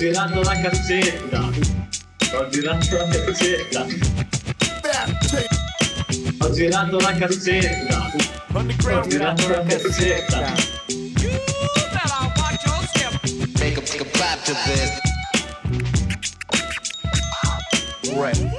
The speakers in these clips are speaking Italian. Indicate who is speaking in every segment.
Speaker 1: girato la cassetta. Ho girato la cassetta. Ho girato la cassetta. Ho girato la cassetta.
Speaker 2: Make a,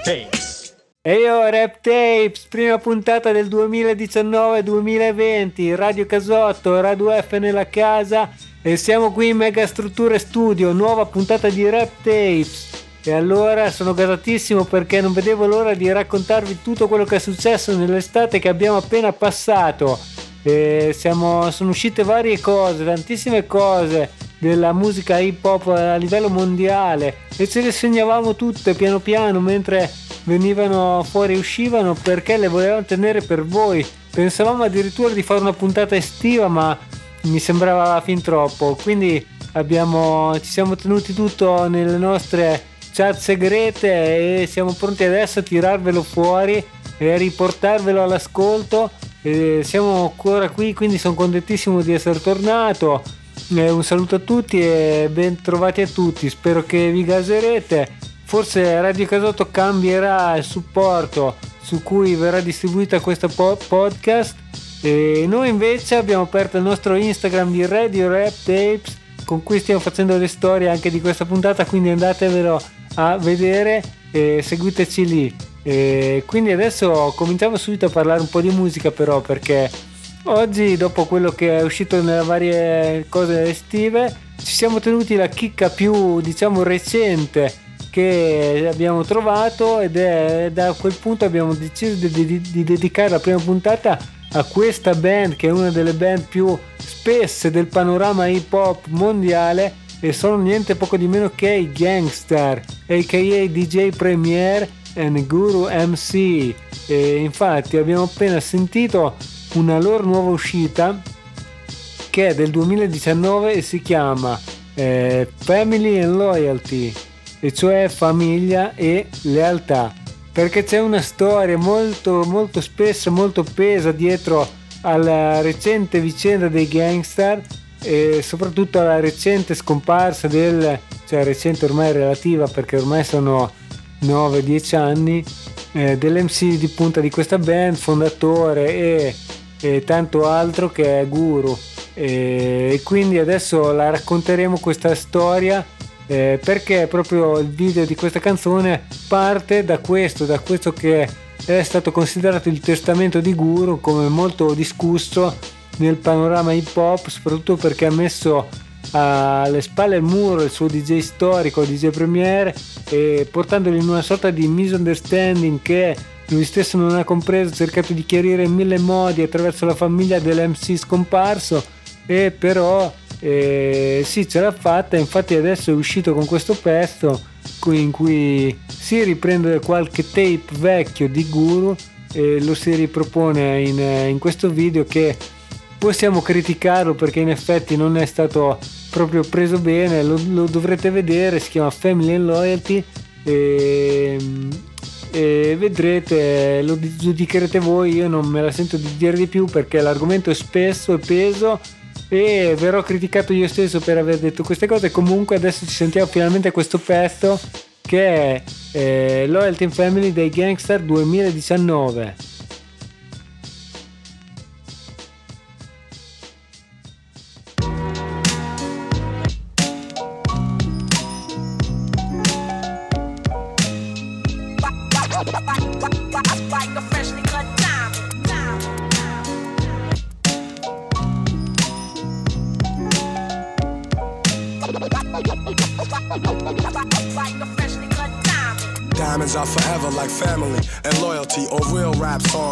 Speaker 3: Tapes.
Speaker 4: E io Rap Tapes, prima puntata del 2019-2020, Radio Casotto, Radio F nella casa e siamo qui in Mega Strutture Studio, nuova puntata di Rap Tapes. E allora sono gasatissimo perché non vedevo l'ora di raccontarvi tutto quello che è successo nell'estate che abbiamo appena passato. Siamo, sono uscite varie cose, tantissime cose della musica hip hop a livello mondiale e ce le segnavamo tutte piano piano mentre venivano fuori e uscivano perché le volevamo tenere per voi. Pensavamo addirittura di fare una puntata estiva ma mi sembrava fin troppo, quindi abbiamo, ci siamo tenuti tutto nelle nostre chat segrete e siamo pronti adesso a tirarvelo fuori e a riportarvelo all'ascolto. E siamo ancora qui, quindi sono contentissimo di essere tornato. Eh, un saluto a tutti e ben trovati a tutti. Spero che vi gaserete. Forse Radio Casotto cambierà il supporto su cui verrà distribuita questa po- podcast. E noi invece abbiamo aperto il nostro Instagram di Radio Rap Tapes con cui stiamo facendo le storie anche di questa puntata, quindi andatevelo a vedere e seguiteci lì. E quindi adesso cominciamo subito a parlare un po' di musica però perché oggi dopo quello che è uscito nelle varie cose estive ci siamo tenuti la chicca più diciamo recente che abbiamo trovato ed è da quel punto abbiamo deciso di, di, di dedicare la prima puntata a questa band che è una delle band più spesse del panorama hip hop mondiale e sono niente poco di meno che i Gangstar aka DJ Premier e Guru MC e infatti abbiamo appena sentito una loro nuova uscita che è del 2019 e si chiama eh, Family and Loyalty e cioè famiglia e lealtà perché c'è una storia molto molto spessa molto pesa dietro alla recente vicenda dei Gangstar e soprattutto alla recente scomparsa del cioè recente ormai relativa perché ormai sono 9-10 anni eh, dell'MC di punta di questa band fondatore e, e tanto altro che è Guru. E, e quindi adesso la racconteremo questa storia eh, perché proprio il video di questa canzone parte da questo, da questo che è stato considerato il testamento di Guru come molto discusso nel panorama hip hop, soprattutto perché ha messo alle spalle il muro il suo DJ storico, DJ Premier, e portandolo in una sorta di misunderstanding che lui stesso non ha compreso, ha cercato di chiarire in mille modi attraverso la famiglia dell'MC scomparso, e però eh, sì, ce l'ha fatta, infatti adesso è uscito con questo pezzo in cui si riprende qualche tape vecchio di Guru e lo si ripropone in, in questo video che possiamo criticarlo perché in effetti non è stato proprio preso bene, lo, lo dovrete vedere, si chiama Family and Loyalty e, e vedrete, lo giudicherete voi, io non me la sento di dire di più perché l'argomento è spesso e peso e verrò criticato io stesso per aver detto queste cose. Comunque adesso ci sentiamo finalmente questo pezzo che è eh, Loyalty Family dei Gangster 2019.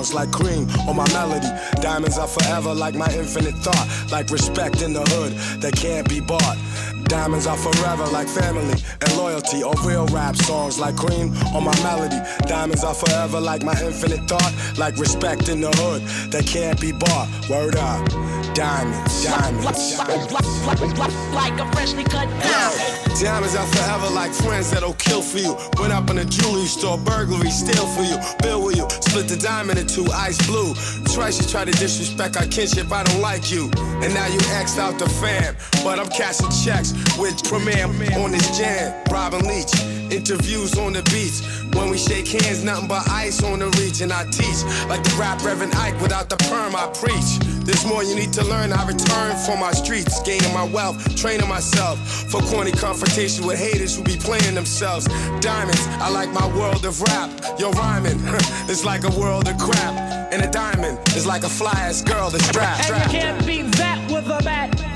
Speaker 5: Songs like cream or my melody. Diamonds are forever like my infinite thought, like respect in the hood that can't be bought. Diamonds are forever like family and loyalty, or real rap songs like cream or my melody. Diamonds are forever like my infinite thought, like respect in the hood that can't be bought. Word up. Diamonds, diamonds, diamonds.
Speaker 6: Like a freshly cut diamond.
Speaker 5: Diamonds are forever like friends that'll kill for you. Went up in a jewelry store, burglary, steal for you. Bill with you, split the diamond in two, ice blue. Twice you try to disrespect our kinship, I don't like you. And now you X'd out the fam. But I'm cashing checks with Premier on this jam. Robin Leach, interviews on the beach. When we shake hands, nothing but ice on the reach. And I teach like the rap Reverend Ike without the perm, I preach. There's more you need to learn. I return from my streets, gaining my wealth, training myself for corny confrontation with haters who be playing themselves. Diamonds, I like my world of rap. Yo, rhyming, it's like a world of crap. And a diamond is like a fly ass girl that's strapped.
Speaker 6: And you can't beat that with a bat.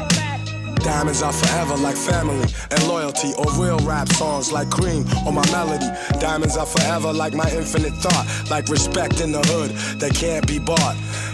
Speaker 5: Diamonds are forever like family and loyalty, or real rap songs like cream or my melody. Diamonds are forever like my infinite thought, like respect in the hood that can't be bought.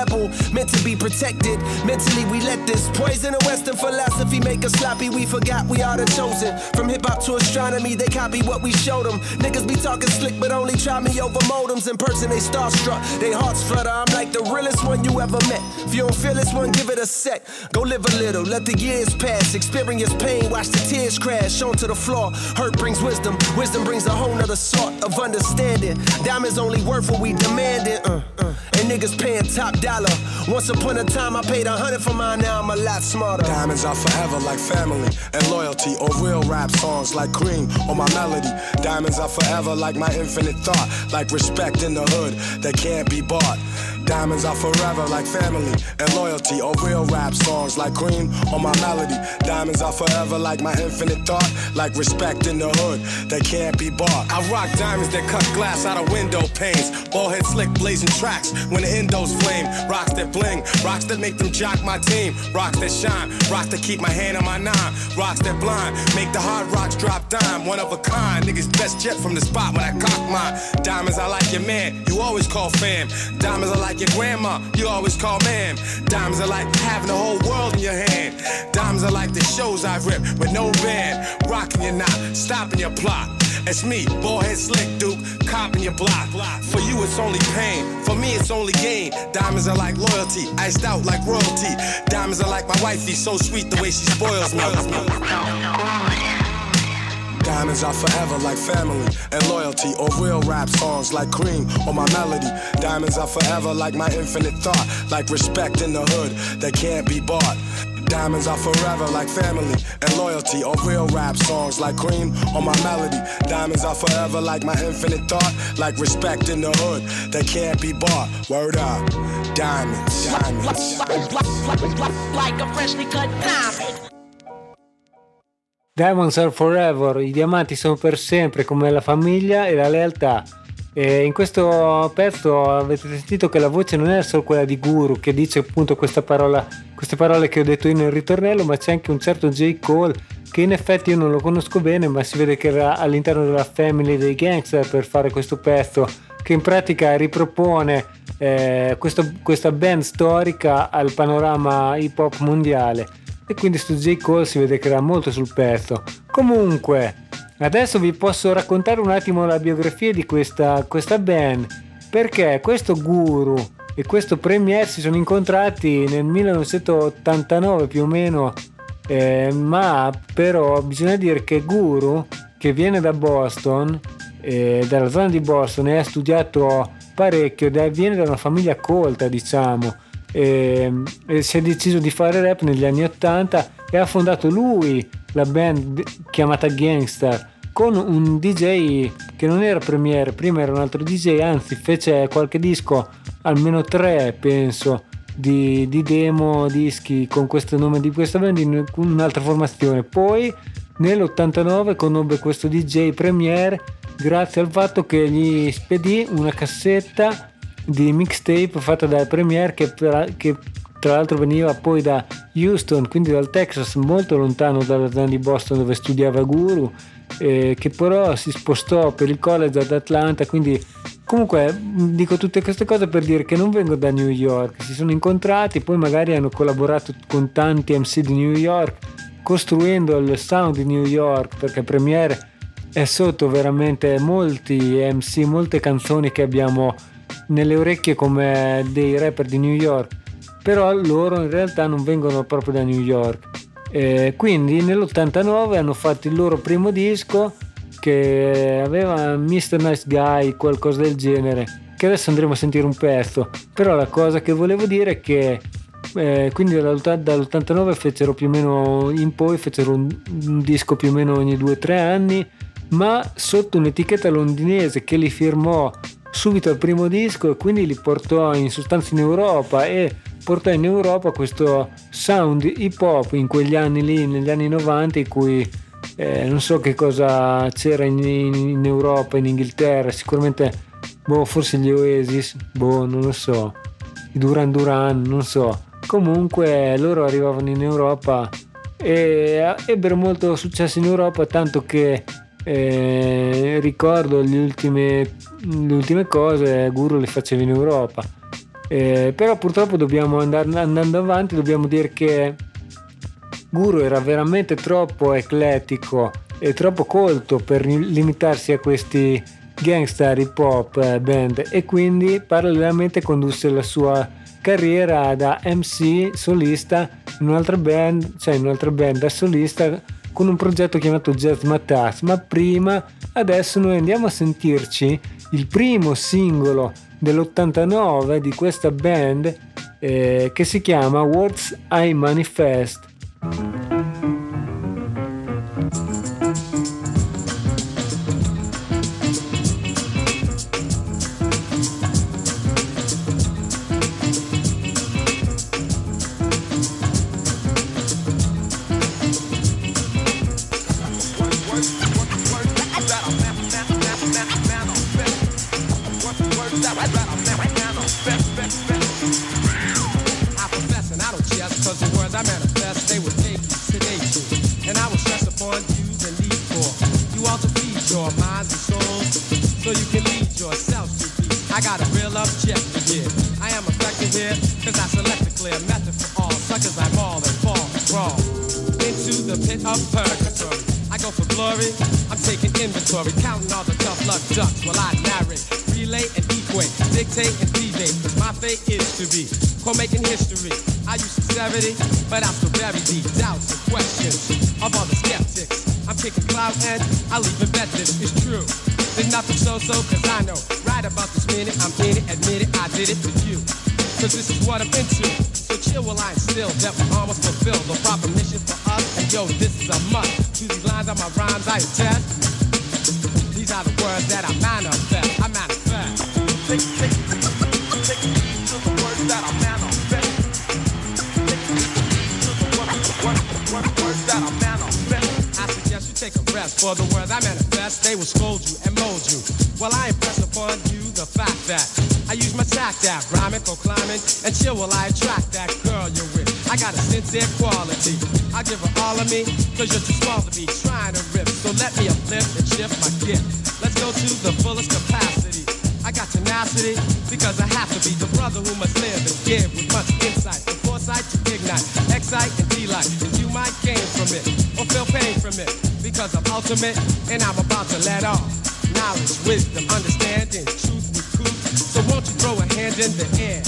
Speaker 7: pebble, meant to be protected. Mentally, we let this poison of Western philosophy make us sloppy. We forgot we are the chosen. From hip hop to astronomy, they copy what we showed them. Niggas be talking slick, but only try me over modems. In person, they starstruck, they hearts flutter. I'm like the realest one you ever met. If you don't feel this one, give it a sec. Go live a little, let the years pass. Experience pain, watch the tears crash onto the floor. Hurt brings wisdom, wisdom brings a whole nother sort of understanding. Diamonds only worth what we demanded. Uh, uh. Niggas paying top dollar. Once upon a time, I paid a hundred for mine, now I'm a lot smarter.
Speaker 5: Diamonds are forever like family and loyalty, or real rap songs like cream or my melody. Diamonds are forever like my infinite thought, like respect in the hood that can't be bought. Diamonds are forever like family and loyalty, or real rap songs like cream or my melody. Diamonds are forever like my infinite thought, like respect in the hood that can't be bought. I rock diamonds that cut glass out of window panes, ballhead slick blazing tracks when the endos flame. Rocks that bling, rocks that make them jock my team, rocks that shine, rocks that keep my hand on my nine, rocks that blind, make the hard rocks drop dime. One of a kind, niggas best jet from the spot when I cock mine. Diamonds, I like your man, you always call fam. Diamonds, I like your grandma, you always call ma'am. Diamonds, are like having the whole world in your hand. Diamonds, are like the shows I've ripped with no band. Rocking your knot, stopping your plot. It's me, ballhead slick duke, copping your block. For you, it's only pain. For me, it's only gain. Diamonds are like loyalty, iced out like royalty. Diamonds are like my wifey, so sweet the way she spoils me. Diamonds are forever like family and loyalty, or real rap songs like cream or my melody. Diamonds are forever like my infinite thought, like respect in the hood that can't be bought. Diamonds are forever like family and loyalty, or real rap songs like cream or my melody. Diamonds are forever like my infinite thought, like respect in the hood that can't be bought. Word up, diamonds, diamonds.
Speaker 6: Like a freshly cut diamond.
Speaker 4: Diamonds are forever, i diamanti sono per sempre come la famiglia e la lealtà. E in questo pezzo avete sentito che la voce non è solo quella di Guru che dice appunto parola, queste parole che ho detto io nel ritornello, ma c'è anche un certo J. Cole che in effetti io non lo conosco bene, ma si vede che era all'interno della family dei gangster per fare questo pezzo che in pratica ripropone eh, questo- questa band storica al panorama hip hop mondiale e quindi su J. Cole si vede che era molto sul pezzo. Comunque, adesso vi posso raccontare un attimo la biografia di questa, questa band, perché questo guru e questo Premier si sono incontrati nel 1989 più o meno, eh, ma però bisogna dire che Guru, che viene da Boston, eh, dalla zona di Boston e ha studiato parecchio, viene da una famiglia colta diciamo, e, e si è deciso di fare rap negli anni 80 e ha fondato lui la band chiamata Gangstar con un DJ che non era Premiere, prima era un altro DJ, anzi fece qualche disco, almeno tre penso, di, di demo, dischi con questo nome di questa band in un'altra formazione. Poi nell'89 conobbe questo DJ Premiere grazie al fatto che gli spedì una cassetta di mixtape fatta da Premiere che, che tra l'altro veniva poi da Houston, quindi dal Texas, molto lontano dalla zona di Boston dove studiava Guru, eh, che però si spostò per il college ad Atlanta, quindi comunque dico tutte queste cose per dire che non vengo da New York, si sono incontrati, poi magari hanno collaborato con tanti MC di New York, costruendo il sound di New York, perché Premiere è sotto veramente molti MC, molte canzoni che abbiamo nelle orecchie come dei rapper di New York però loro in realtà non vengono proprio da New York. Eh, quindi nell'89 hanno fatto il loro primo disco che aveva Mr. Nice Guy, qualcosa del genere, che adesso andremo a sentire un pezzo. Però la cosa che volevo dire è che eh, quindi dall'89 fecero più o meno in poi fecero un, un disco più o meno ogni 2-3 anni, ma sotto un'etichetta londinese che li firmò subito al primo disco e quindi li portò in sostanza in Europa e portò in Europa questo sound hip hop in quegli anni lì, negli anni 90 in cui eh, non so che cosa c'era in, in, Europa, in Inghilterra, sicuramente boh, forse gli Oasis, boh, non lo so, i Duran Duran, non so. Comunque loro arrivavano in Europa e ebbero molto successo in Europa, tanto che eh, ricordo le ultime, le ultime cose, Guru le faceva in Europa. Eh, però purtroppo dobbiamo andare andando avanti, dobbiamo dire che Guru era veramente troppo eclettico e troppo colto per limitarsi a questi gangster hip hop eh, band. E quindi parallelamente condusse la sua carriera da MC solista in un'altra band, cioè in un'altra band da solista con un progetto chiamato Jazz Matas, ma prima adesso noi andiamo a sentirci il primo singolo dell'89 di questa band eh, che si chiama Words I Manifest.
Speaker 8: I got a sincere quality. I give her all of me, cause you're too small to be trying to rip. So let me uplift and shift my gift. Let's go to the fullest capacity. I got tenacity because I have to be the brother who must live and give with much insight and foresight to ignite, excite and delight. And you might gain from it or feel pain from it because I'm ultimate and I'm about to let off. Knowledge, wisdom, understanding, truth, recruit. So won't you throw a hand in the air?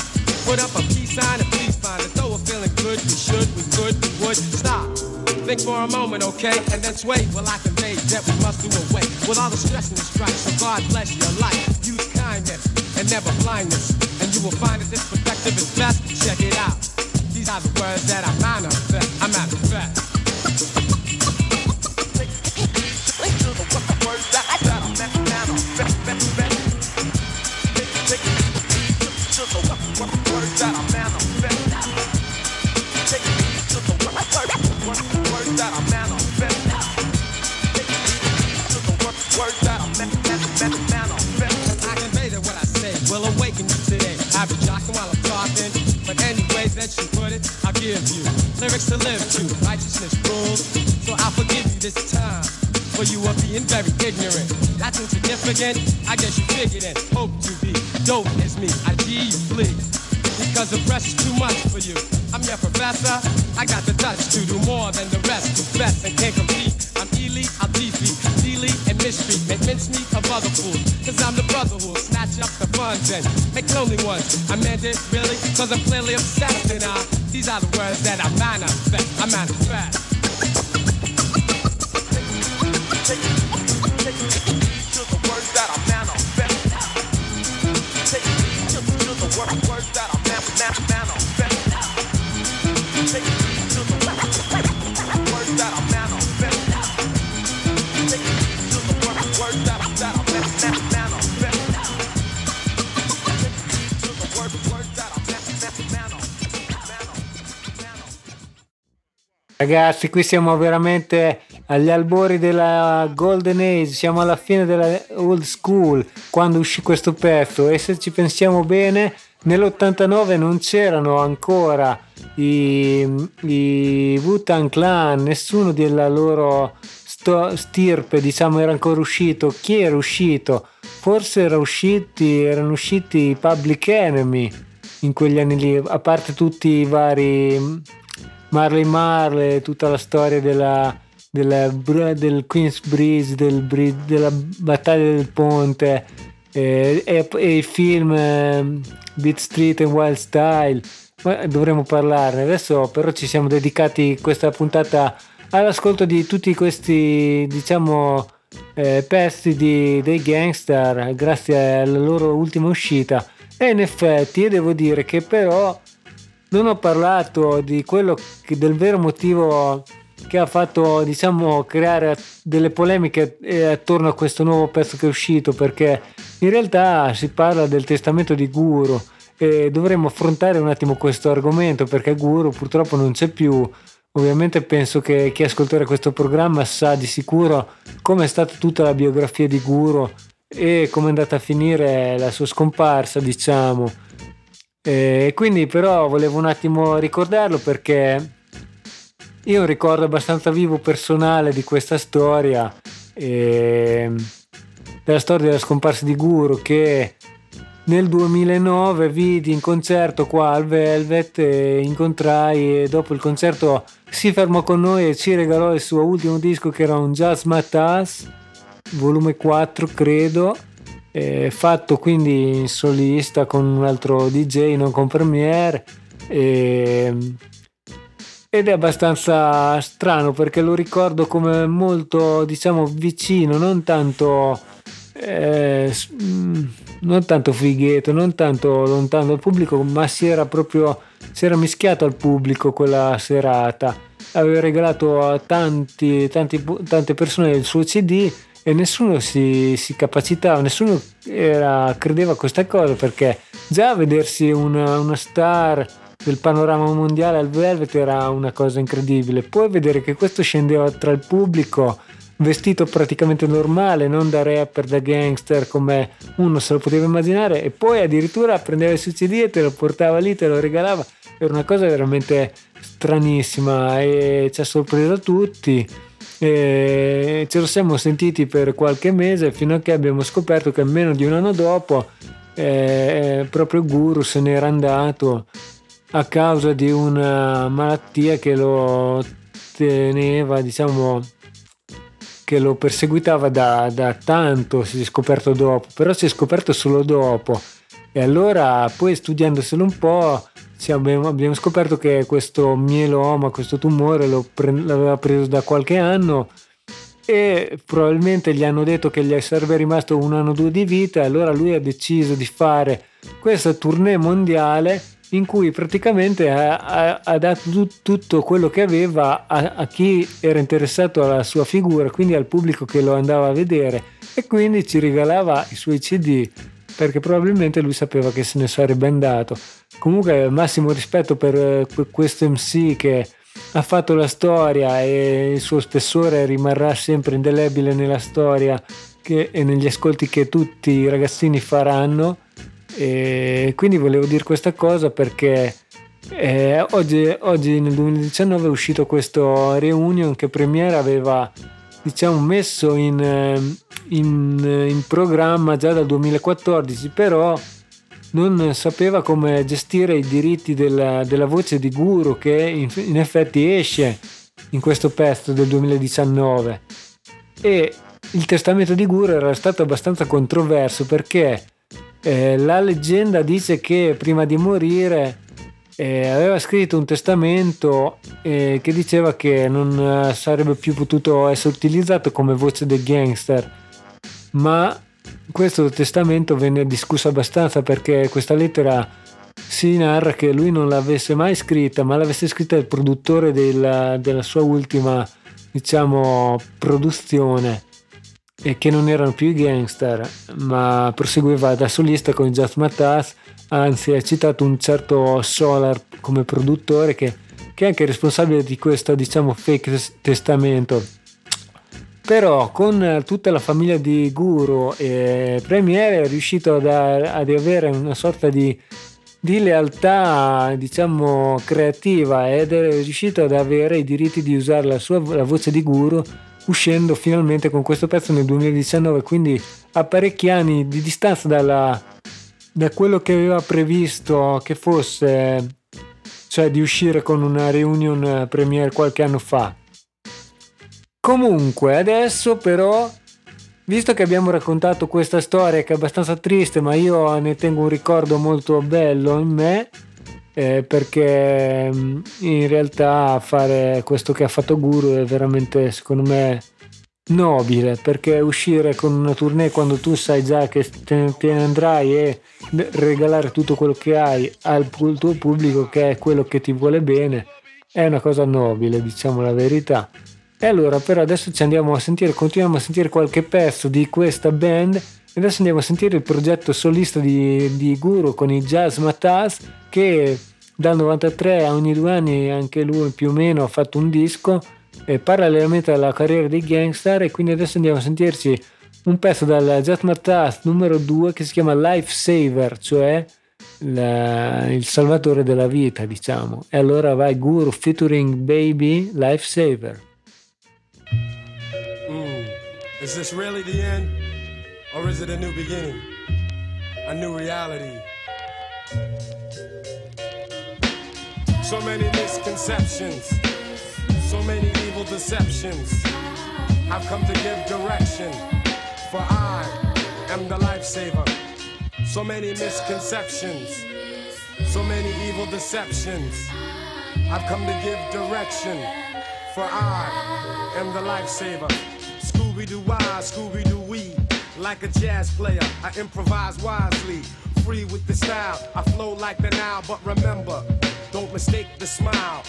Speaker 8: Put up a peace sign and please find it. Feeling good, we should, we could, we would. Stop. Think for a moment, okay? And then sway. Well, I convey that we must do away with all the stress and the strife. So God bless your life. Use kindness and never blindness. And you will find that this perspective is best. Check it out. These are the words that I manifest. I manifest. That
Speaker 9: you put it, I'll give you lyrics to live to. Righteousness rules, so I'll forgive you this time. For you are being very ignorant. That's insignificant. I guess you figured it. Hope to be dope as me. I you. Because the press is too much for you. I'm your professor. I got the touch to do more than the rest. Confess and can't compete. I'm elite, I'll defeat. Delete and mistreat. Make mincemeat of other fools. Up the funds and make lonely ones. I meant it really, cause I'm clearly obsessed. And I, these are the words that I manifest. I manifest.
Speaker 4: Ragazzi, qui siamo veramente agli albori della Golden Age, siamo alla fine della old school quando uscì questo pezzo e se ci pensiamo bene nell'89 non c'erano ancora i, i Wu-Tang Clan, nessuno della loro sto- stirpe diciamo era ancora uscito. Chi era uscito? Forse era usciti, erano usciti i Public Enemy in quegli anni lì, a parte tutti i vari Marley Marley, tutta la storia della, della, del Queen's Bridge, del della battaglia del ponte e, i film eh, Beat Street e Wild Style. Dovremmo parlarne. Adesso però ci siamo dedicati questa puntata all'ascolto di tutti questi, diciamo, eh, pezzi di, dei gangster grazie alla loro ultima uscita. E in effetti io devo dire che però non ho parlato di quello che, del vero motivo che ha fatto diciamo creare delle polemiche eh, attorno a questo nuovo pezzo che è uscito perché in realtà si parla del testamento di Guru e dovremmo affrontare un attimo questo argomento perché Guru purtroppo non c'è più. Ovviamente penso che chi ascolterà questo programma sa di sicuro come è stata tutta la biografia di Guru e come è andata a finire la sua scomparsa diciamo e quindi però volevo un attimo ricordarlo perché io ho un ricordo abbastanza vivo personale di questa storia, e della storia della scomparsa di Guru che nel 2009 vidi in concerto qua al Velvet e incontrai e dopo il concerto si fermò con noi e ci regalò il suo ultimo disco che era un Jazz Matas volume 4 credo eh, fatto quindi in solista con un altro DJ, non con Premiere. E, ed è abbastanza strano perché lo ricordo come molto diciamo vicino, non tanto, eh, mm, non tanto fighetto, non tanto lontano dal pubblico, ma si era proprio si era mischiato al pubblico quella serata. Aveva regalato a tanti, tanti, tante persone il suo CD e nessuno si, si capacitava, nessuno era, credeva a questa cosa perché già vedersi una, una star del panorama mondiale al Velvet era una cosa incredibile. Poi vedere che questo scendeva tra il pubblico vestito praticamente normale, non da rapper, da gangster come uno se lo poteva immaginare, e poi addirittura prendeva il suo CD e te lo portava lì, te lo regalava. Era una cosa veramente stranissima e ci ha sorpreso tutti. E ce lo siamo sentiti per qualche mese fino a che abbiamo scoperto che meno di un anno dopo eh, proprio Guru se n'era andato a causa di una malattia che lo teneva, diciamo, che lo perseguitava da, da tanto, si è scoperto dopo, però si è scoperto solo dopo. E allora poi studiandoselo un po' abbiamo, abbiamo, scoperto che questo mieloma, questo tumore pre- l'aveva preso da qualche anno e probabilmente gli hanno detto che gli sarebbe rimasto un anno o due di vita allora lui ha deciso di fare questa tournée mondiale in cui praticamente ha, ha, ha dato tut, tutto quello che aveva a, a, chi era interessato alla sua figura, quindi al pubblico che lo andava a vedere e quindi ci regalava i suoi CD perché probabilmente lui sapeva che se ne sarebbe andato. Comunque massimo rispetto per eh, questo MC che ha fatto la storia e il suo spessore rimarrà sempre indelebile nella storia che, e negli ascolti che tutti i ragazzini faranno E quindi volevo dire questa cosa perché eh, oggi, oggi nel 2019 è uscito questo reunion che Premiere aveva diciamo messo in, eh, in, in programma già dal 2014 però non sapeva come gestire i diritti della, della voce di Guru che in, in, effetti esce in questo pezzo del 2019 e il testamento di Guru era stato abbastanza controverso perché eh, la leggenda dice che prima di morire eh, aveva scritto un testamento eh, che diceva che non eh, sarebbe più potuto essere utilizzato come voce del gangster ma questo testamento venne discusso abbastanza perché questa lettera si narra che lui non l'avesse mai scritta, ma l'avesse scritta il produttore della, della sua ultima, diciamo, produzione e che non erano più i gangster, ma proseguiva da solista con Just Matas, anzi ha citato un certo Solar come produttore che, che è anche responsabile di questo, diciamo, fake testamento però con tutta la famiglia di Guru e Premiere è riuscito ad, ad avere una sorta di, di, lealtà diciamo creativa ed è riuscito ad avere i diritti di usare la sua la voce di Guru uscendo finalmente con questo pezzo nel 2019 quindi a parecchi anni di distanza dalla, da quello che aveva previsto che fosse cioè di uscire con una reunion premiere qualche anno fa Comunque, adesso però, visto che abbiamo raccontato questa storia che è abbastanza triste, ma io ne tengo un ricordo molto bello in me, eh, perché mm, in realtà fare questo che ha fatto Guru è veramente, secondo me, nobile, perché uscire con una tournée quando tu sai già che te, te ne andrai e regalare tutto quello che hai al tuo pubblico, che è quello che ti vuole bene, è una cosa nobile, diciamo la verità. E allora però adesso ci andiamo a sentire, continuiamo a sentire qualche pezzo di questa band e adesso andiamo a sentire il progetto solista di, di Guru con i Jazz Matas che dal 93 a ogni due anni anche lui più o meno ha fatto un disco eh, parallelamente alla carriera dei gangster e quindi adesso andiamo a sentirci un pezzo dal Jazz Matas numero 2 che si chiama Life Saver, cioè la, il salvatore della vita diciamo. E allora vai Guru featuring Baby Life Saver.
Speaker 8: Is this really the end? Or is it a new beginning? A new reality? So many misconceptions, so many evil deceptions. I've come to give direction, for I am the lifesaver. So many misconceptions, so many evil deceptions. I've come to give direction, for I am the lifesaver. Scooby Doo wise, Scooby Doo wee. Like a jazz player, I improvise wisely. Free with the style, I flow like the Nile. But remember, don't mistake the smile.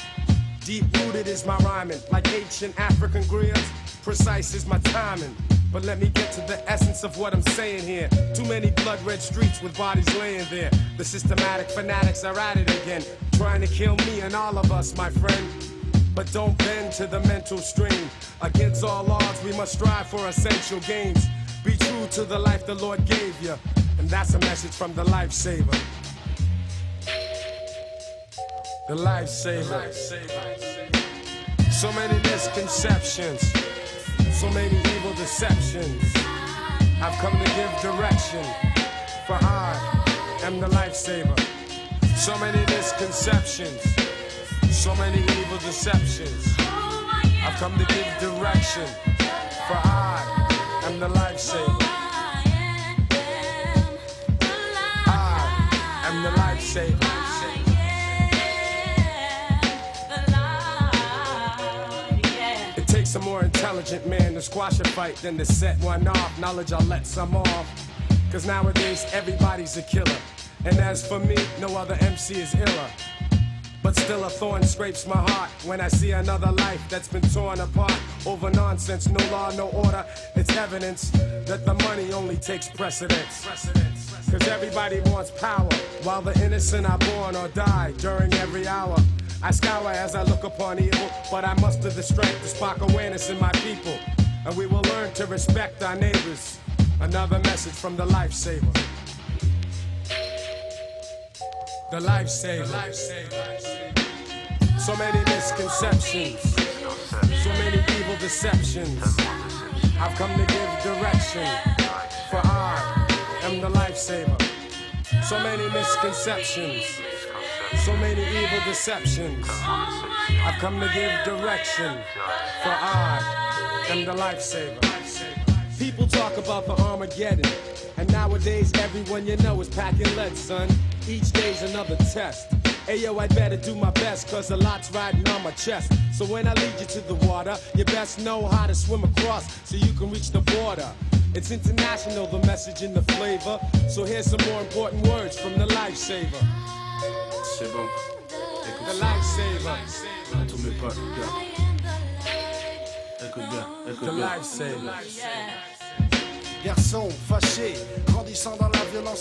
Speaker 8: Deep rooted is my rhyming, like ancient African griots. Precise is my timing. But let me get to the essence of what I'm saying here. Too many blood red streets with bodies laying there. The systematic fanatics are at it again, trying to kill me and all of us, my friend but don't bend to the mental stream. Against all odds, we must strive for essential gains. Be true to the life the Lord gave you, and that's a message from the lifesaver. The lifesaver. So many misconceptions, so many evil deceptions. I've come to give direction, for I am the lifesaver. So many misconceptions. So many evil deceptions. I've come to give direction, for I am the lifesaver. I am the lifesaver. It takes a more intelligent man to squash a fight than to set one off. Knowledge, I'll let some off. Cause nowadays everybody's a killer. And as for me, no other MC is iller. But still a thorn scrapes my heart when I see another life that's been torn apart over nonsense, no law, no order. It's evidence that the money only takes precedence. Cause everybody wants power, while the innocent are born or die during every hour. I scour as I look upon evil, but I muster the strength to spark awareness in my people. And we will learn to respect our neighbors. Another message from the lifesaver. the lifesaver. So many misconceptions, so many evil deceptions. I've come to give direction, for I am the lifesaver. So many misconceptions, so many evil deceptions. I've come to give direction, for I am the lifesaver. People talk about the Armageddon, and nowadays everyone you know is packing lead, son. Each day's another test. Ayo, I better do my best, cause a lot's riding on my chest. So when I lead you to the water, you best know how to swim across so you can reach the border. It's international, the message and the flavor. So here's some more important words from the lifesaver.
Speaker 10: C'est bon.
Speaker 8: The lifesaver.
Speaker 10: Tous mes potes, gars. Écoute bien, écoute
Speaker 8: The
Speaker 10: bien.
Speaker 8: lifesaver.
Speaker 11: Garçon fâché, grandissant dans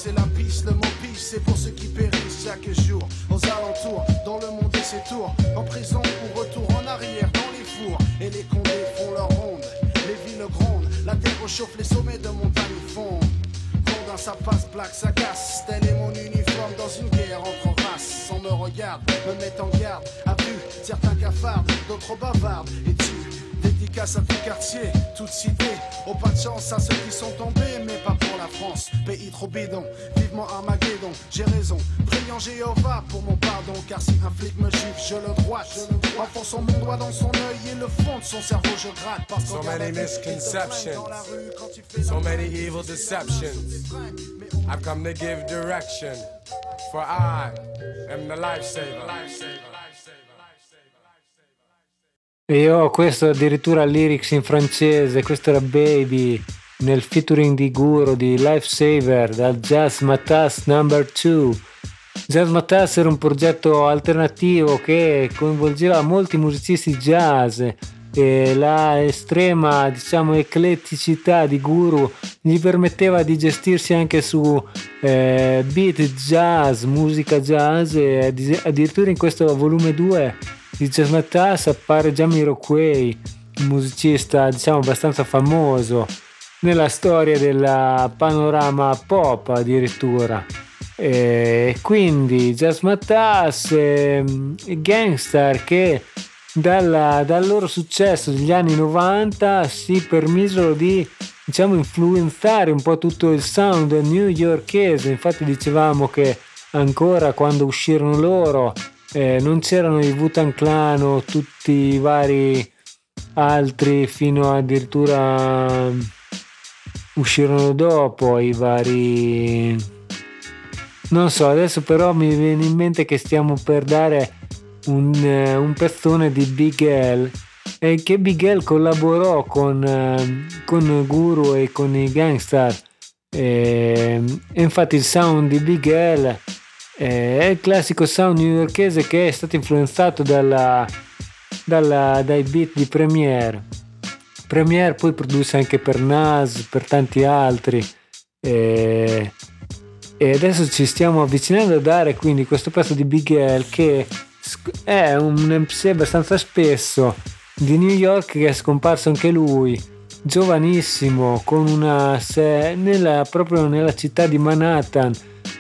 Speaker 11: et la pisse, le mot pisse, c'est pour ceux qui périssent chaque jour. Aux alentours, dans le monde et ses tours, en prison ou retour en arrière dans les fours. Et les condés font leur ronde, les villes grondent, la terre chauffe, les sommets de montagne fondent. Condin, ça passe, black, ça casse. Tel est mon uniforme dans une guerre entre races. On me regarde, me met en garde. À vue, certains cafardent, d'autres bavardent. Et tu, dédicace à tout quartier, toute cité. Oh, pas de chance à ceux qui sont tombés, mais pas pour la France. Pays trop bidon, vivement Armageddon. J'ai raison, priant Jéhovah pour mon pardon. Car si un flic me gifle, je le droite. Je le. Enfonçant mon doigt dans son œil et le fond de son cerveau, je gratte. Parce
Speaker 8: So many misconceptions. So many evil deceptions. I've come to give direction, for I am the lifesaver.
Speaker 4: E io ho questo addirittura lyrics in francese, questo era Baby nel featuring di Guru di Lifesaver dal Jazz Matas Number 2. Jazz Matas era un progetto alternativo che coinvolgeva molti musicisti jazz e la estrema diciamo ecletticità di Guru gli permetteva di gestirsi anche su eh, beat jazz, musica jazz e addi- addirittura in questo volume 2 di Matas appare Jamiroquai, un musicista diciamo abbastanza famoso nella storia del panorama pop addirittura. E quindi Jazz Matas e Gangstar che dalla- dal loro successo degli anni 90 si permisero di diciamo influenzare un po' tutto il sound newyorkese infatti dicevamo che ancora quando uscirono loro eh, non c'erano i Wu-Tang Clan o tutti i vari altri fino addirittura uscirono dopo i vari non so adesso però mi viene in mente che stiamo per dare un, eh, un pezzone di Big L. E che Big L collaborò con, eh, con Guru e con i Gangstar. E, e infatti il sound di Big L eh, è il classico sound newyorkese che è stato influenzato dalla, dalla- dai beat di Premiere Premiere poi produce anche per Nas, per tanti altri. E, e adesso ci stiamo avvicinando a dare quindi questo pezzo di Big L che è un MC abbastanza spesso di New York che è scomparso anche lui, giovanissimo, con una se- nella, proprio nella città di Manhattan,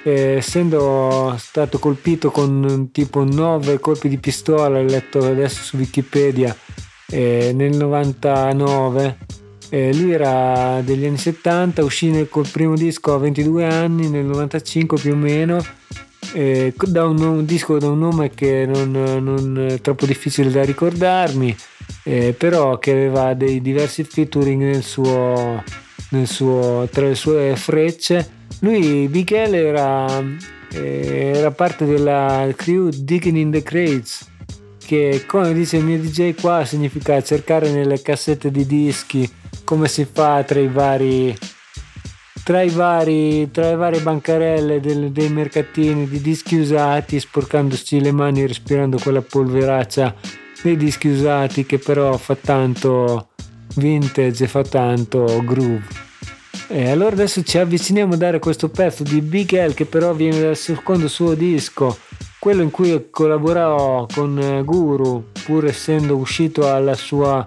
Speaker 4: eh, essendo stato colpito con tipo 9 colpi di pistola, ho letto adesso su Wikipedia eh, nel 99 eh, lui era degli anni 70 uscì nel- col primo disco a 22 anni nel 95 più o meno eh, da un, un disco da un nome che non, non è troppo difficile da ricordarmi però che aveva dei diversi featuring nel suo, nel suo, tra le sue frecce lui Miguel era, eh, era parte della crew Digging in the Crates che come dice il mio DJ qua significa cercare nelle cassette di dischi come si fa tra i vari tra i vari tra le varie bancarelle del- dei mercatini di dischi usati sporcandosi le mani e respirando quella polveraccia dei dischi usati che però fa tanto vintage e fa tanto groove e allora adesso ci avviciniamo a dare questo pezzo di Big L che però viene dal secondo suo disco, quello in cui collaborò con eh, Guru, pur essendo uscito alla sua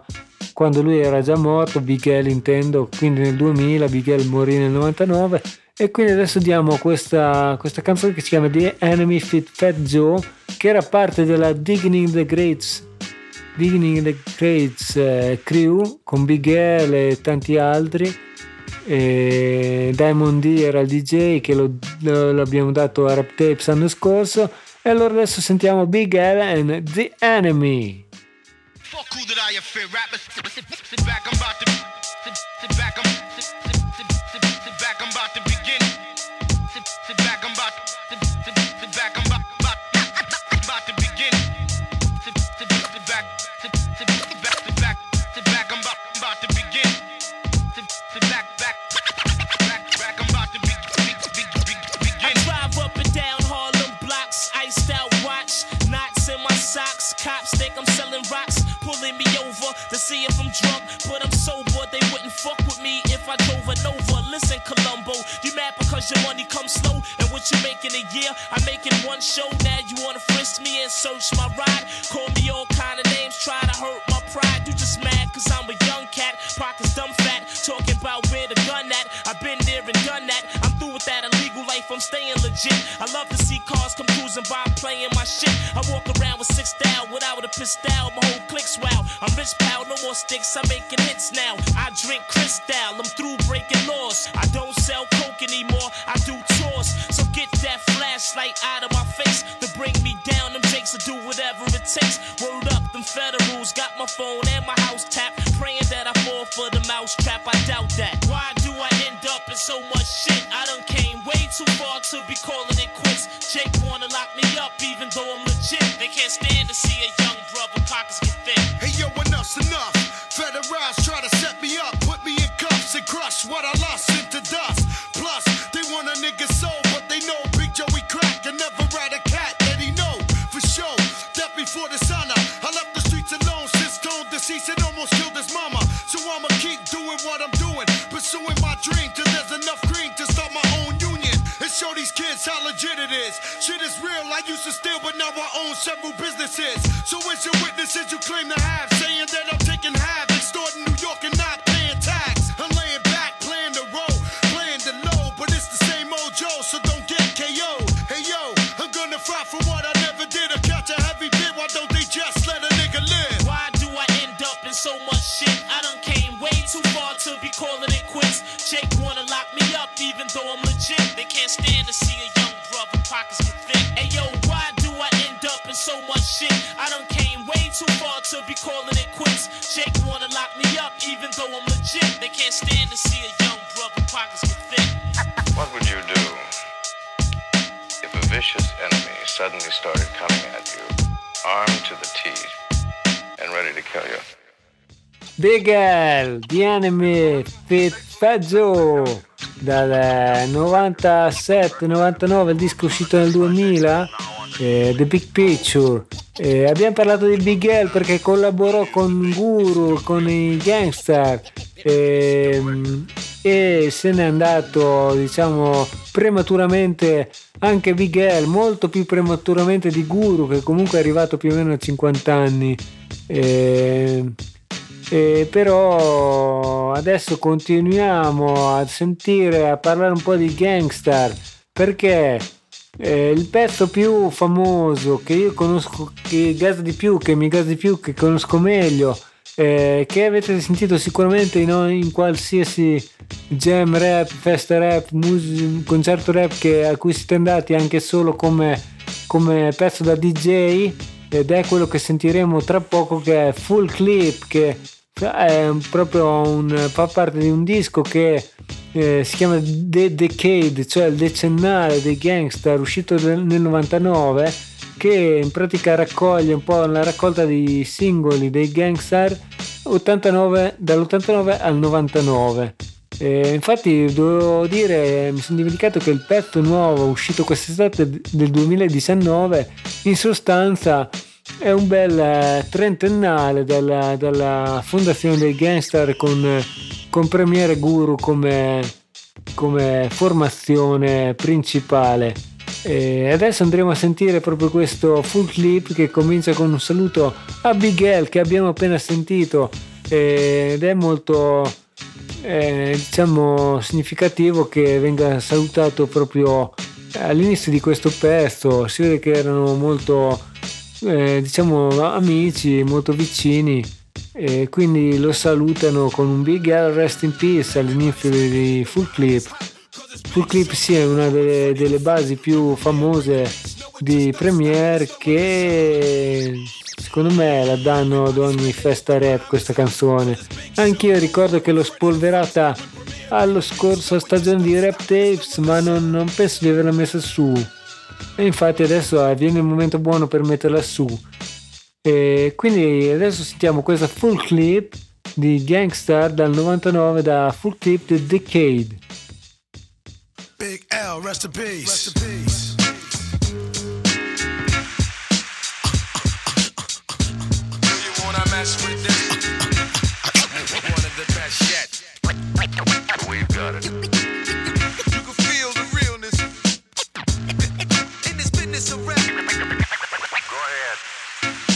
Speaker 4: quando lui era già morto, Big L intendo, quindi nel 2000, Big L morì nel 99 E quindi adesso diamo questa, questa canzone che si chiama The Enemy Fit Fat Joe, che era parte della Digging the Greats, Digging the Greats eh, crew con Big L e tanti altri. E Diamond D era il DJ che lo, lo- l'abbiamo dato a Rap Tapes l'anno scorso. E allora adesso sentiamo Big L and The Enemy.
Speaker 12: Fuck who did I
Speaker 13: show. Now you wanna frisk me and search my ride, call me all kind of names, try to hurt my pride. You just mad cause I'm a young cat, pockets dumb fat, talking about where the gun at. I've been there and done that. I'm through with that illegal life, I'm staying legit. I love to see cars come cruising by playing my shit. I walk around with six style without a pistol, my whole clique's wow. I'm rich pal, no more sticks, I'm making hits now. I drink crystal, I'm phone and my
Speaker 11: several businesses. So where's your witnesses you claim to have, saying that I'm
Speaker 14: Enemy,
Speaker 4: Fit Fat Joe, dal 97-99, il disco uscito nel 2000, eh, The Big Picture. Eh, abbiamo parlato di Big L perché collaborò con Guru, con i Gangster ehm, e se n'è andato, diciamo, prematuramente anche Big L, molto più prematuramente di Guru, che comunque è arrivato più o meno a 50 anni. Eh, però adesso continuiamo a sentire, a parlare un po' di Gangstar perché eh, il pezzo più famoso che io conosco, che gasa di più, che mi gasa di più, che conosco meglio, eh, che avete sentito sicuramente in, in qualsiasi jam rap, festa rap, mus- concerto rap che, a cui siete andati anche solo come, come pezzo da DJ ed è quello che sentiremo tra poco che è Full Clip che è un- proprio un, fa parte di un disco che eh, si chiama The Decade, cioè il decennale dei gangster uscito nel nel 99 che in pratica raccoglie un po' la raccolta di singoli dei gangster 89, dall'89 al 99 Eh, infatti dovevo dire mi sono dimenticato che il pezzo nuovo uscito quest'estate del 2019 in sostanza è un bel eh, trentennale dalla, dalla fondazione dei gangster con, eh, con Premiere Guru come, come formazione principale. E adesso andremo a sentire proprio questo full clip che comincia con un saluto a Big L che abbiamo appena sentito ed è molto è diciamo significativo che venga salutato proprio all'inizio di questo pezzo si vede che erano molto eh, diciamo amici molto vicini e quindi lo salutano con un big rest in peace all'inizio di Full Clip. Full Clip sì è una delle, delle basi più famose di Premiere che secondo me la danno ad ogni festa rap questa canzone. Anch'io ricordo che l'ho spolverata allo scorso stagione di Rap Tapes ma non, non penso di averla messa su e infatti adesso viene il momento buono per metterla su e quindi adesso sentiamo questa full clip di Gangstar dal 99 da Full Clip The Decade
Speaker 15: Big L, rest in peace. Rest in peace.
Speaker 5: You wanna mess with this? One of the best yet.
Speaker 14: We've got it.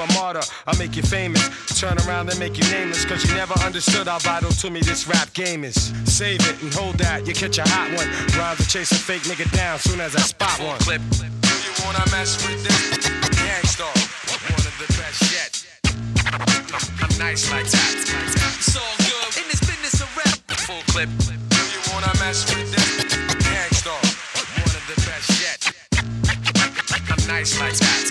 Speaker 5: a martyr. I'll make you famous. Turn around and make you nameless. Cause you never understood how vital to me this rap game is. Save it and hold that, you catch a hot one. Rhymes to chase a fake nigga down soon as I spot one. Clip. Do you wanna mess with this? Gangstar, one of the best yet. I'm nice like that. It's all good in this business of rap. Full clip. Do you wanna mess with this? Gangstar, one of the best yet. I'm nice like that.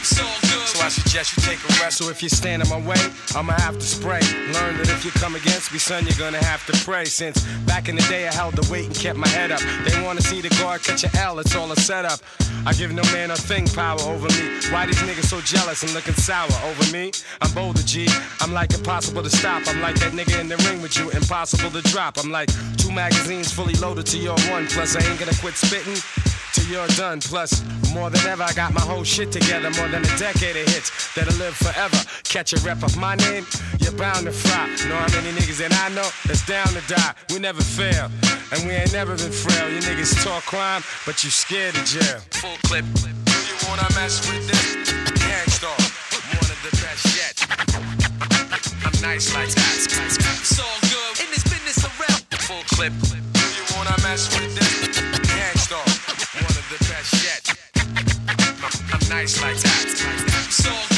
Speaker 5: It's all good. So I suggest you take a rest. So if you stand in my way, I'ma have to spray. Learn that if you come against me, son, you're gonna have to pray. Since back in the day, I held the weight and kept my head up. They wanna see the guard catch a L, it's all a setup. I give no man a thing power over me. Why these niggas so jealous and looking sour over me? I'm bolder, G. I'm like impossible to stop. I'm like that nigga in the ring with you, impossible to drop. I'm like two magazines fully loaded to your one. Plus, I ain't gonna quit spitting till you're done. Plus, more than ever, I got my whole shit together. More than a decade of hits that'll live forever. Catch a rep of my name, you're bound to fry. Know how many niggas that I know that's down to die. We never fail, and we ain't never been frail. You niggas talk crime, but you scared of jail. Full clip. Do you wanna mess with this? Gangstar, one of the best yet. I'm nice like that. It's all good in this business rap. Full clip. Do you wanna mess with this? Gangstar, one of the best yet. I'm nice like that. Good.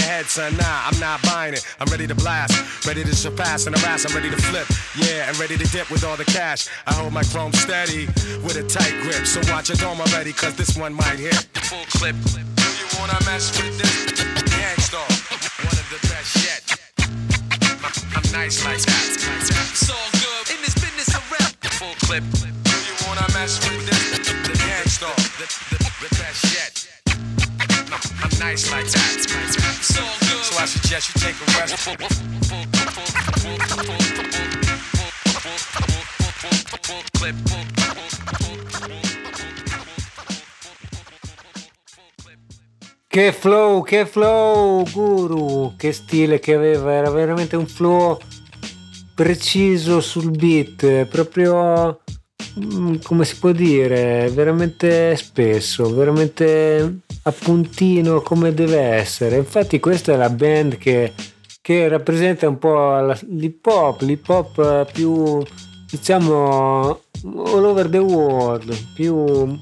Speaker 5: the head, son. Nah, I'm not buying it. I'm ready to blast. Ready to surpass and harass. I'm ready to flip. Yeah, and ready to dip with all the cash. I hold my chrome steady with a tight grip. So watch your dome already, cause this one might hit. Full clip. Do you wanna mess with this? Gangstar, one of the best yet. I'm nice like that. It's all good in this business of rap. Full clip. Do you wanna mess with this? The gangstar, the, the, the best yet. I'm, I'm nice like that. So, good. so I suggest you take a rest.
Speaker 4: Che flow, che flow, guru, che stile che aveva, era veramente un flow preciso sul beat, proprio mm, come si può dire, veramente spesso, veramente a puntino come deve essere. Infatti questa è la band che, che rappresenta un po' l'hip hop, l'hip hop eh, più diciamo all over the world, più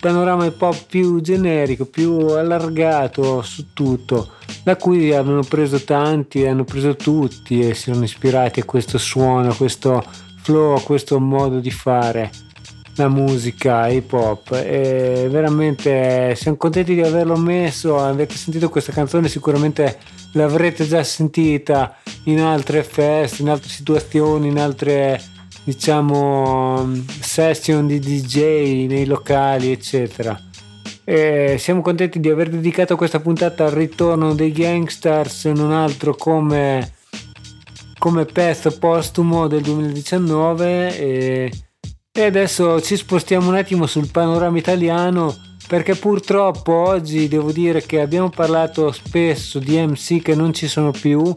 Speaker 4: panorama hip hop più generico, più allargato su tutto. da cui hanno preso tanti, hanno preso tutti e si sono ispirati a questo suono, a questo flow, a questo modo di fare la musica hip hop e veramente siamo contenti di averlo messo avete sentito questa canzone sicuramente l'avrete già sentita in altre feste in altre situazioni in altre diciamo session di DJ nei locali eccetera. E siamo contenti di aver dedicato questa puntata al ritorno dei gangsters non altro come come pezzo postumo del 2019 e e adesso ci spostiamo un attimo sul panorama italiano perché purtroppo oggi devo dire che abbiamo parlato spesso di MC che non ci sono più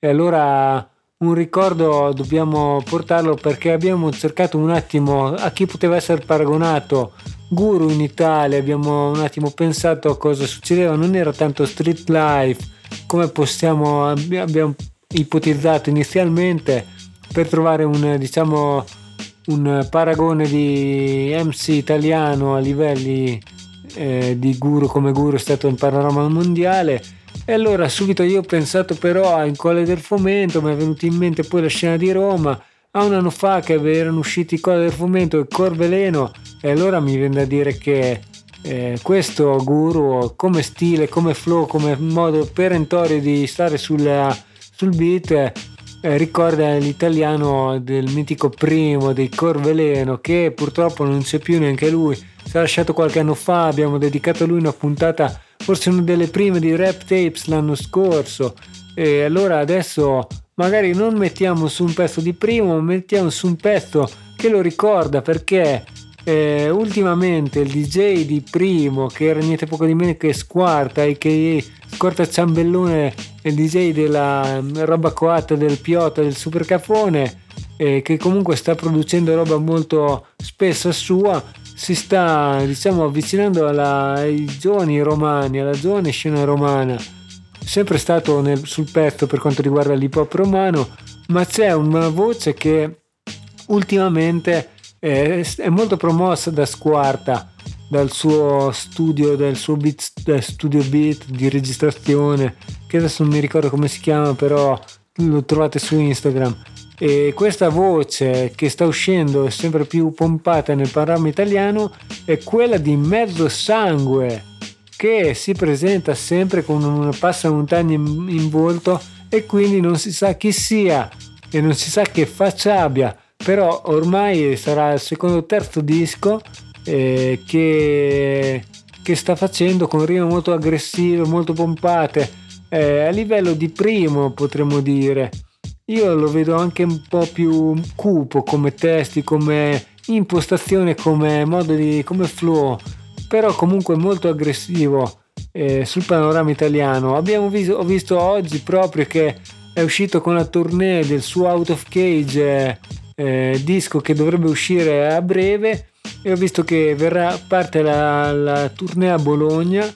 Speaker 4: e allora un ricordo dobbiamo portarlo perché abbiamo cercato un attimo a chi poteva essere paragonato Guru in Italia, abbiamo un attimo pensato a cosa succedeva, non era tanto street life come possiamo abbiamo ipotizzato inizialmente per trovare un diciamo un paragone di MC italiano a livelli eh, di guru come guru è stato in panorama mondiale. E allora subito io ho pensato però a In Colle del Fomento mi è venuta in mente poi la scena di Roma. A un anno fa che erano usciti Colle del Fomento e Corveleno e allora mi viene da dire che eh, questo guru come stile, come flow, come modo perentorio di stare sulla, sul beat eh, ricorda l'italiano del mitico primo dei Corveleno che purtroppo non c'è più neanche lui si è lasciato qualche anno fa abbiamo dedicato a lui una puntata forse una delle prime di rap tapes l'anno scorso e allora adesso magari non mettiamo su un pezzo di primo ma mettiamo su un pezzo che lo ricorda perché eh, ultimamente il DJ di Primo, che era niente poco di meno che Squarta, a.k.a. Squarta Ciambellone, il DJ della mm, roba coatta del Piota, del Supercafone, eh, che comunque sta producendo roba molto spessa sua, si sta diciamo avvicinando alla, ai giovani romani, alla giovane scena romana. Sempre stato nel, sul pezzo per quanto riguarda l'hip hop romano, ma c'è una voce che ultimamente è, è molto promossa da Squarta, dal suo studio, dal suo beat, studio beat di registrazione, che adesso non mi ricordo come si chiama, però lo trovate su Instagram. E questa voce che sta uscendo sempre più pompata nel panorama italiano è quella di Mezzo Sangue, che si presenta sempre con una passamontagna in, in volto e quindi non si sa chi sia e non si sa che faccia abbia però ormai sarà il secondo o terzo disco eh, che, che, sta facendo con rime molto aggressive, molto pompate, eh, a livello di primo potremmo dire. Io lo vedo anche un po' più cupo come testi, come impostazione, come modo di come flow, però comunque molto aggressivo eh, sul panorama italiano. Abbiamo visto, ho visto oggi proprio che è uscito con la tournée del suo Out of Cage eh, eh, disco che dovrebbe uscire a breve e ho visto che verrà parte la, la tournée a Bologna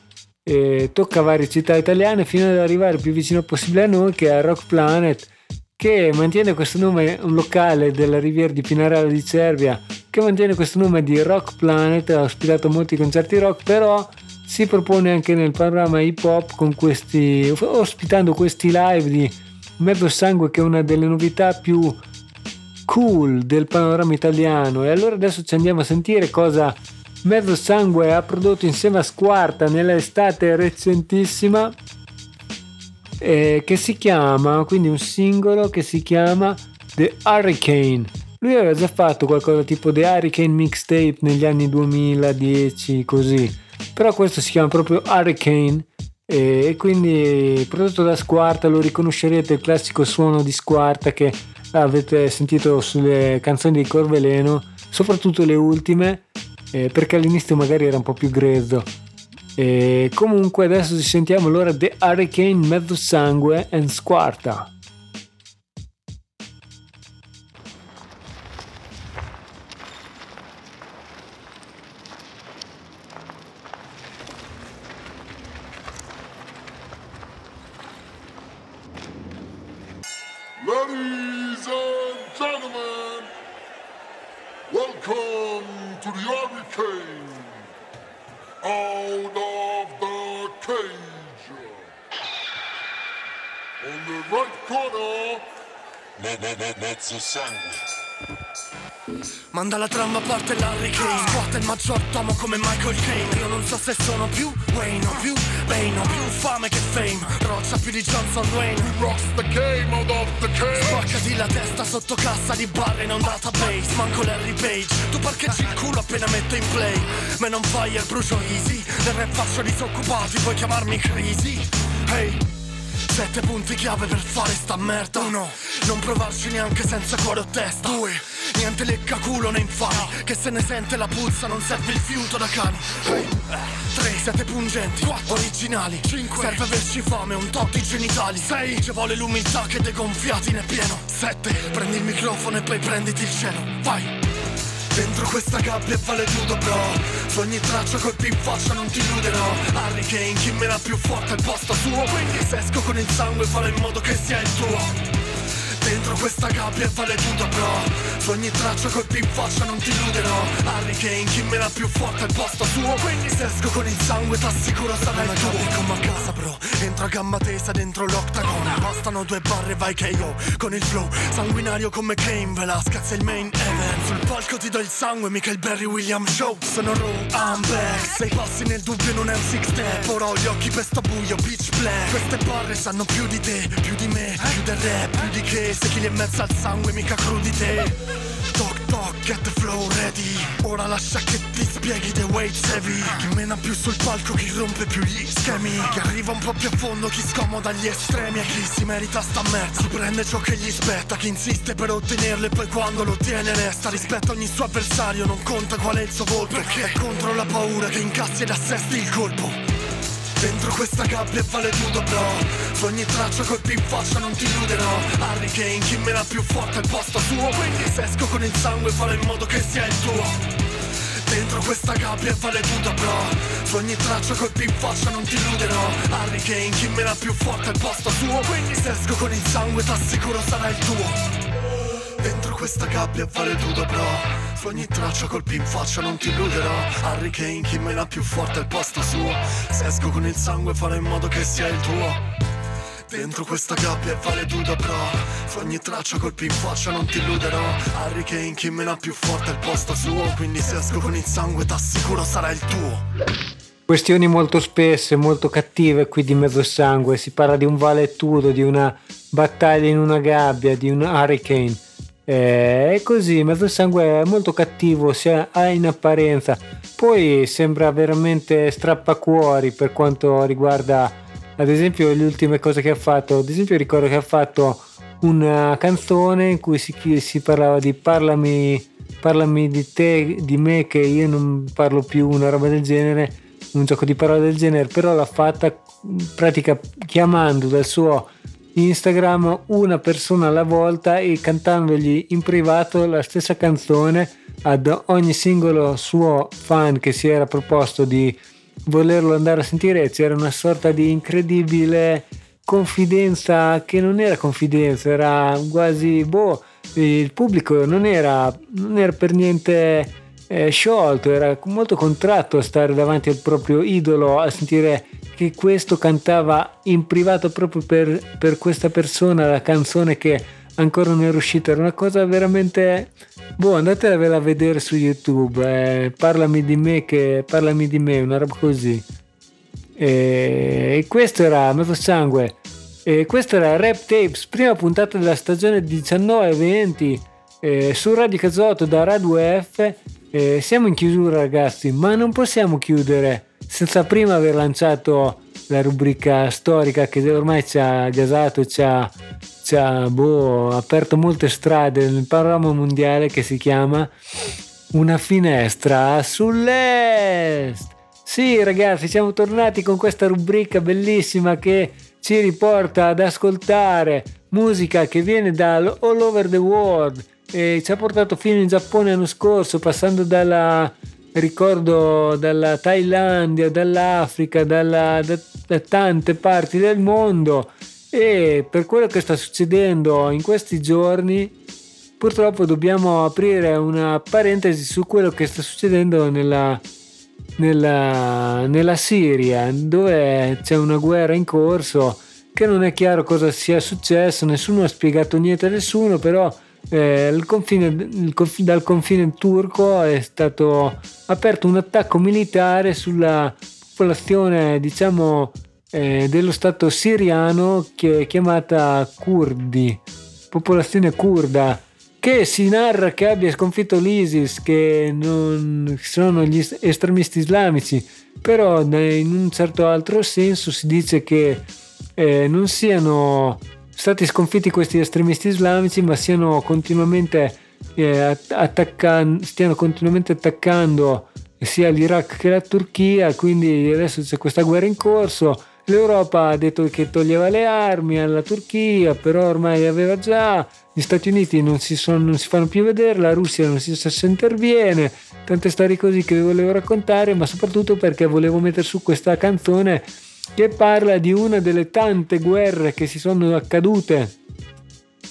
Speaker 4: tocca varie città italiane fino ad arrivare il più vicino possibile a noi che è Rock Planet che mantiene questo nome, un locale della riviera di Pinarello di Cervia che mantiene questo nome di Rock Planet, ha ospitato molti concerti rock però si propone anche nel panorama hip hop questi, ospitando questi live di Mezzo Sangue che è una delle novità più cool del panorama italiano e allora adesso ci andiamo a sentire cosa Mezzo Sangue ha prodotto insieme a Squarta nell'estate recentissima eh, che si chiama, quindi un singolo che si chiama The Hurricane. Lui aveva già fatto qualcosa tipo The Hurricane Mixtape negli anni 2010 così, però questo si chiama proprio Hurricane e quindi prodotto da Squarta lo riconoscerete il classico suono di Squarta che avete sentito sulle canzoni di Corveleno, soprattutto le ultime, eh, perché all'inizio magari era un po' più grezzo. E comunque adesso ci sentiamo allora The Hurricane Mezzo Sangue and Squarta. Danger.
Speaker 16: On the right corner, Mezzo Sangue.
Speaker 17: Manda la trama a parte Larry Kane. Squatta il maggior tomo come Michael Kane Io non so se sono più Wayne o più Bane Ho più fame che fame. Roccia più di Johnson Wayne.
Speaker 16: Rocks the game out of the cage.
Speaker 17: Spaccati la testa sotto cassa di barre in un database. Manco Larry Page. Tu parcheggi il culo appena metto in play. Man on fire brucio easy. Nel rap faccio disoccupati Puoi chiamarmi crazy. Hey Sette punti chiave per fare sta merda. Uno. Non provarci neanche senza cuore o testa. Due. Niente lecca culo né infami. Che se ne sente la puzza non serve il fiuto da cani. Hey. Tre Siete pungenti. Quattro. Originali. Cinque. Serve averci fame Un tot di genitali. Sei. Ci vuole l'umiltà che dei gonfiati ne pieno. Sette. Prendi il microfono e poi prenditi il cielo. Vai Dentro questa gabbia vale tutto bro. Su ogni traccia colpi in faccia non ti illuderò. Harry Kane chi me la più forte al posto suo? Quindi se esco con il sangue farò in modo che sia il tuo Dentro questa gabbia vale tutto bro Su ogni traccia colpi in faccia non ti illuderò. Harry Kane chi me la più forte al posto suo? Quindi se esco con il sangue t'assicuro sarà il tuo come a casa bro. Entro a gamba tesa dentro l'octagon. Bastano due barre vai KO Con il flow. Sanguinario come Kane Velasquez è il main event. Sul palco ti do il sangue mica il Barry Williams show Sono raw, I'm back Sei passi nel dubbio non è un six step. Ora ho gli occhi per buio, pitch black. Queste barre sanno più di te, più di me Più del rap, più di che Se chi li è in mezzo al sangue mica crudi te. Toc toc, get the flow ready. Ora lascia che ti spieghi the weights heavy. Chi mena più sul palco, chi rompe più gli schemi. Chi arriva un po' più a fondo, chi scomoda gli estremi. E chi si merita sta merda. Si prende ciò che gli spetta. Chi insiste per ottenerlo e poi quando lo ottiene resta. Rispetto a ogni suo avversario, non conta qual è il suo volto. Perché è contro la paura che incassi ed assesti il colpo Dentro questa gabbia vale tutto bro Su ogni traccia colpi in faccia non ti illuderò. Harry Kane chi me la più forte al posto suo? Quindi se esco con il sangue farò in modo che sia il tuo. Dentro questa gabbia vale tutto bro Su ogni traccia colpi in faccia non ti illuderò. Harry Kane chi me la più forte al posto suo? Quindi se esco con il sangue t'assicuro sarà il tuo Dentro questa gabbia vale tutto bro. Su ogni traccia colpi in faccia non ti illuderò. Harry Kane chi me la più forte al posto suo? Se esco con il sangue farò in modo che sia il tuo. Dentro questa gabbia vale tutto bro. Su ogni traccia colpi in faccia non ti illuderò. Harry Kane chi me la più forte al posto suo? Quindi se esco con il sangue t'assicuro sarà il tuo.
Speaker 4: Questioni molto spesse, molto cattive qui di mezzo sangue. Si parla di un vale tutto, di una battaglia in una gabbia, di un hurricane. Eh, È così, mezzo sangue è molto cattivo sia in apparenza, poi sembra veramente strappacuori per quanto riguarda ad esempio le ultime cose che ha fatto. Ad esempio ricordo che ha fatto una canzone in cui si, si parlava di parlami, parlami di te, di me che io non parlo più, una roba del genere, un gioco di parole del genere, però l'ha fatta in pratica chiamando dal suo Instagram una persona alla volta e cantandogli in privato la stessa canzone ad ogni singolo suo fan che si era proposto di volerlo andare a sentire. C'era una sorta di incredibile confidenza che non era confidenza era quasi boh il pubblico non era, non era per niente eh, sciolto era molto contratto a stare davanti al proprio idolo a sentire che questo cantava in privato proprio per, per questa persona la canzone che ancora non era uscita era una cosa veramente boh andatevela a vedere su youtube eh, parlami di me che parlami di me una roba così. E, e questo era Mezzo Sangue e questo era Rap Tapes prima puntata della stagione 19-20 eh, su Radio Casotto da Radio F eh, siamo in chiusura ragazzi ma non possiamo chiudere senza prima aver lanciato la rubrica storica che ormai ci ha gasato, ci ha, ci ha boh, aperto molte strade nel panorama mondiale che si chiama Una finestra sull'est. Sì ragazzi, siamo tornati con questa rubrica bellissima che ci riporta ad ascoltare musica che viene da all over the world e ci ha portato fino in Giappone l'anno scorso, passando dalla ricordo dalla Thailandia, dall'Africa, dalla, da, da, tante parti del mondo. E per quello che sta succedendo in questi giorni purtroppo dobbiamo aprire una parentesi su quello che sta succedendo nella, nella, nella Siria dove c'è una guerra in corso che non è chiaro cosa sia successo, nessuno ha spiegato niente a nessuno, però eh, il confine, il conf- dal confine turco è stato aperto un attacco militare sulla popolazione, diciamo, eh, dello stato siriano che è chiamata Kurdi, popolazione kurda, che si narra che abbia sconfitto l'ISIS, che non sono gli est- estremisti islamici, però in un certo altro senso si dice che eh, non siano stati sconfitti questi estremisti islamici, ma siano continuamente eh, attaccan- stiano continuamente attaccando sia l'Iraq che la Turchia, quindi adesso c'è questa guerra in corso. L'Europa ha detto che toglieva le armi alla Turchia, però ormai aveva già, gli Stati Uniti non si, sono, non si fanno più vedere, la Russia non si sa se interviene, tante storie così che vi volevo raccontare, ma soprattutto perché volevo mettere su questa canzone che parla di una delle tante guerre che si sono accadute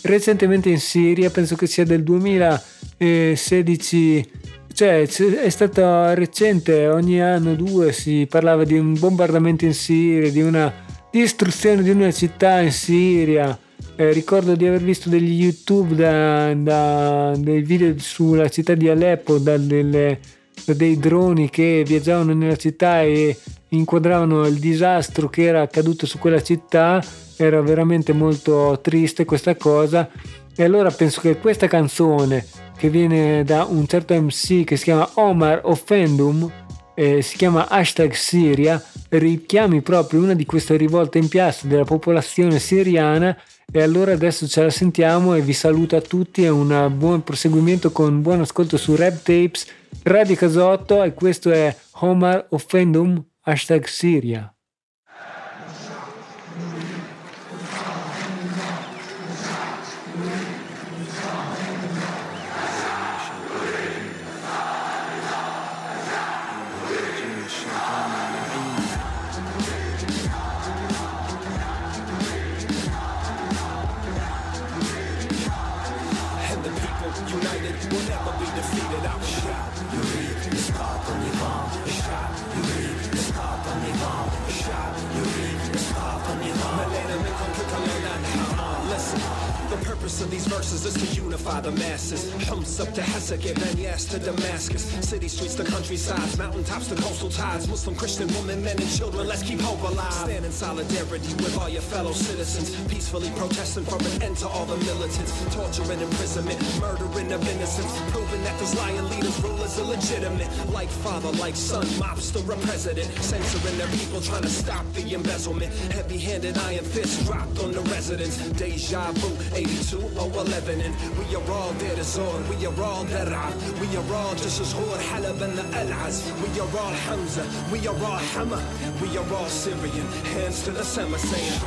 Speaker 4: recentemente in Siria, penso che sia del 2016, cioè è stata recente, ogni anno due si parlava di un bombardamento in Siria, di una distruzione di una città in Siria. Eh, ricordo di aver visto degli YouTube, da, da, dei video sulla città di Aleppo, da, delle, dei droni che viaggiavano nella città e inquadravano il disastro che era accaduto su quella città. Era veramente molto triste questa cosa. E allora penso che questa canzone, che viene da un certo MC che si chiama Omar Offendum, eh, si chiama hashtag Siria, richiami proprio una di queste rivolte in piazza della popolazione siriana e allora adesso ce la sentiamo e vi saluto a tutti e un buon proseguimento con buon ascolto su Rap Tapes, Radio Casotto e questo è Omar Offendum, hashtag Siria.
Speaker 18: Purpose of these verses is to unify the masses. Humps up to Hesek, Banyas to Damascus. City streets to countrysides, mountaintops to coastal tides. Muslim, Christian, women, men, and children, let's keep hope alive. Stand in solidarity with all your fellow citizens. Peacefully protesting for an end to all the militants. Torture and imprisonment, murdering of innocents. Proving that these lying leaders rule is illegitimate. Like father, like son, mobster, or president. Censoring their people, trying to stop the embezzlement. Heavy handed iron fists dropped on the residents. Deja vu, 82 or 11. And we are all there to Zor, we are all Dar'a. We are all just as Hur, Halab, and the Al-Az. We are all Hamza, we are all Hama. We are all Syrian, hands to the summer saying,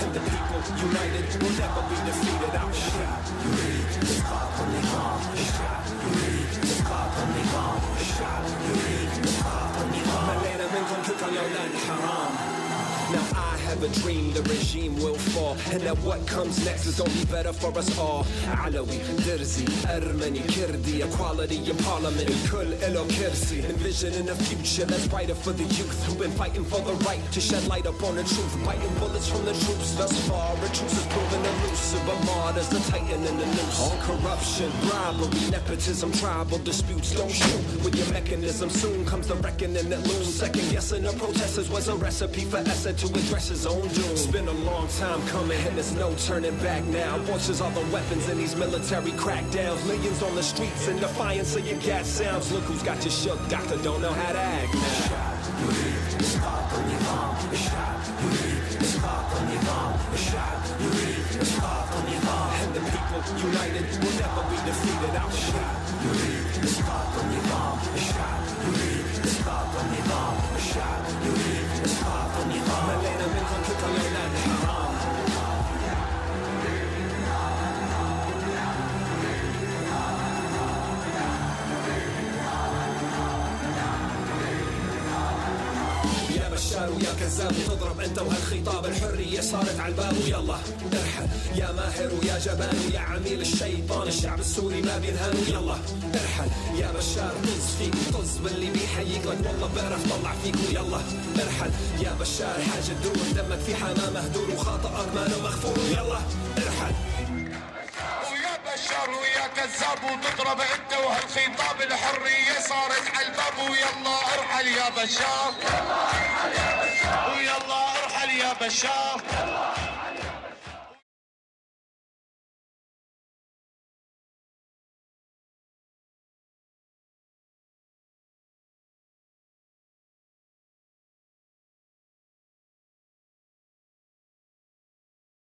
Speaker 18: And the people united will never be defeated. I'll shout. Malena 不要乱唱。Have a dream the regime will fall. And that what comes next is gonna be better for us all. Alawi, Dirzi, Armani, Kirdi Equality in parliament, Kul ilo Kirsi. Envisioning a future that's brighter for the youth. Who've been fighting for the right to shed light upon the truth. Biting bullets from the troops thus far. A truce is proven elusive A martyr's the titan in the noose. On corruption, bribery, nepotism, tribal disputes Don't shoot with your mechanism. Soon comes the reckoning that looms. Second guessing the protesters was a recipe for Esser to address his own doom. It's been a long time coming, and there's no turning back now. Voices are the weapons in these military crackdowns. Millions on the streets in defiance of your gas sounds. Look who's got you shook, doctor don't know how to act now. And the people united will never be defeated. I'll shout. Malena كذاب تضرب انت وهالخطاب الحرية صارت على الباب. ويلا ارحل يا ماهر ويا جبان ويا عميل الشيطان الشعب السوري ما بينهان ويلا ارحل يا بشار طز فيك طز باللي بيحييك. لك والله بعرف طلع فيك. ويلا ارحل يا بشار حاجة تدور دمك في حمام مهدور وخطأك ما مغفور. ويلا ارحل
Speaker 16: بشار ويا كذاب وتضرب انت وهالخطاب الحرية صارت على الباب. ويلا ارحل يا بشار. ويلا ارحل يا بشار.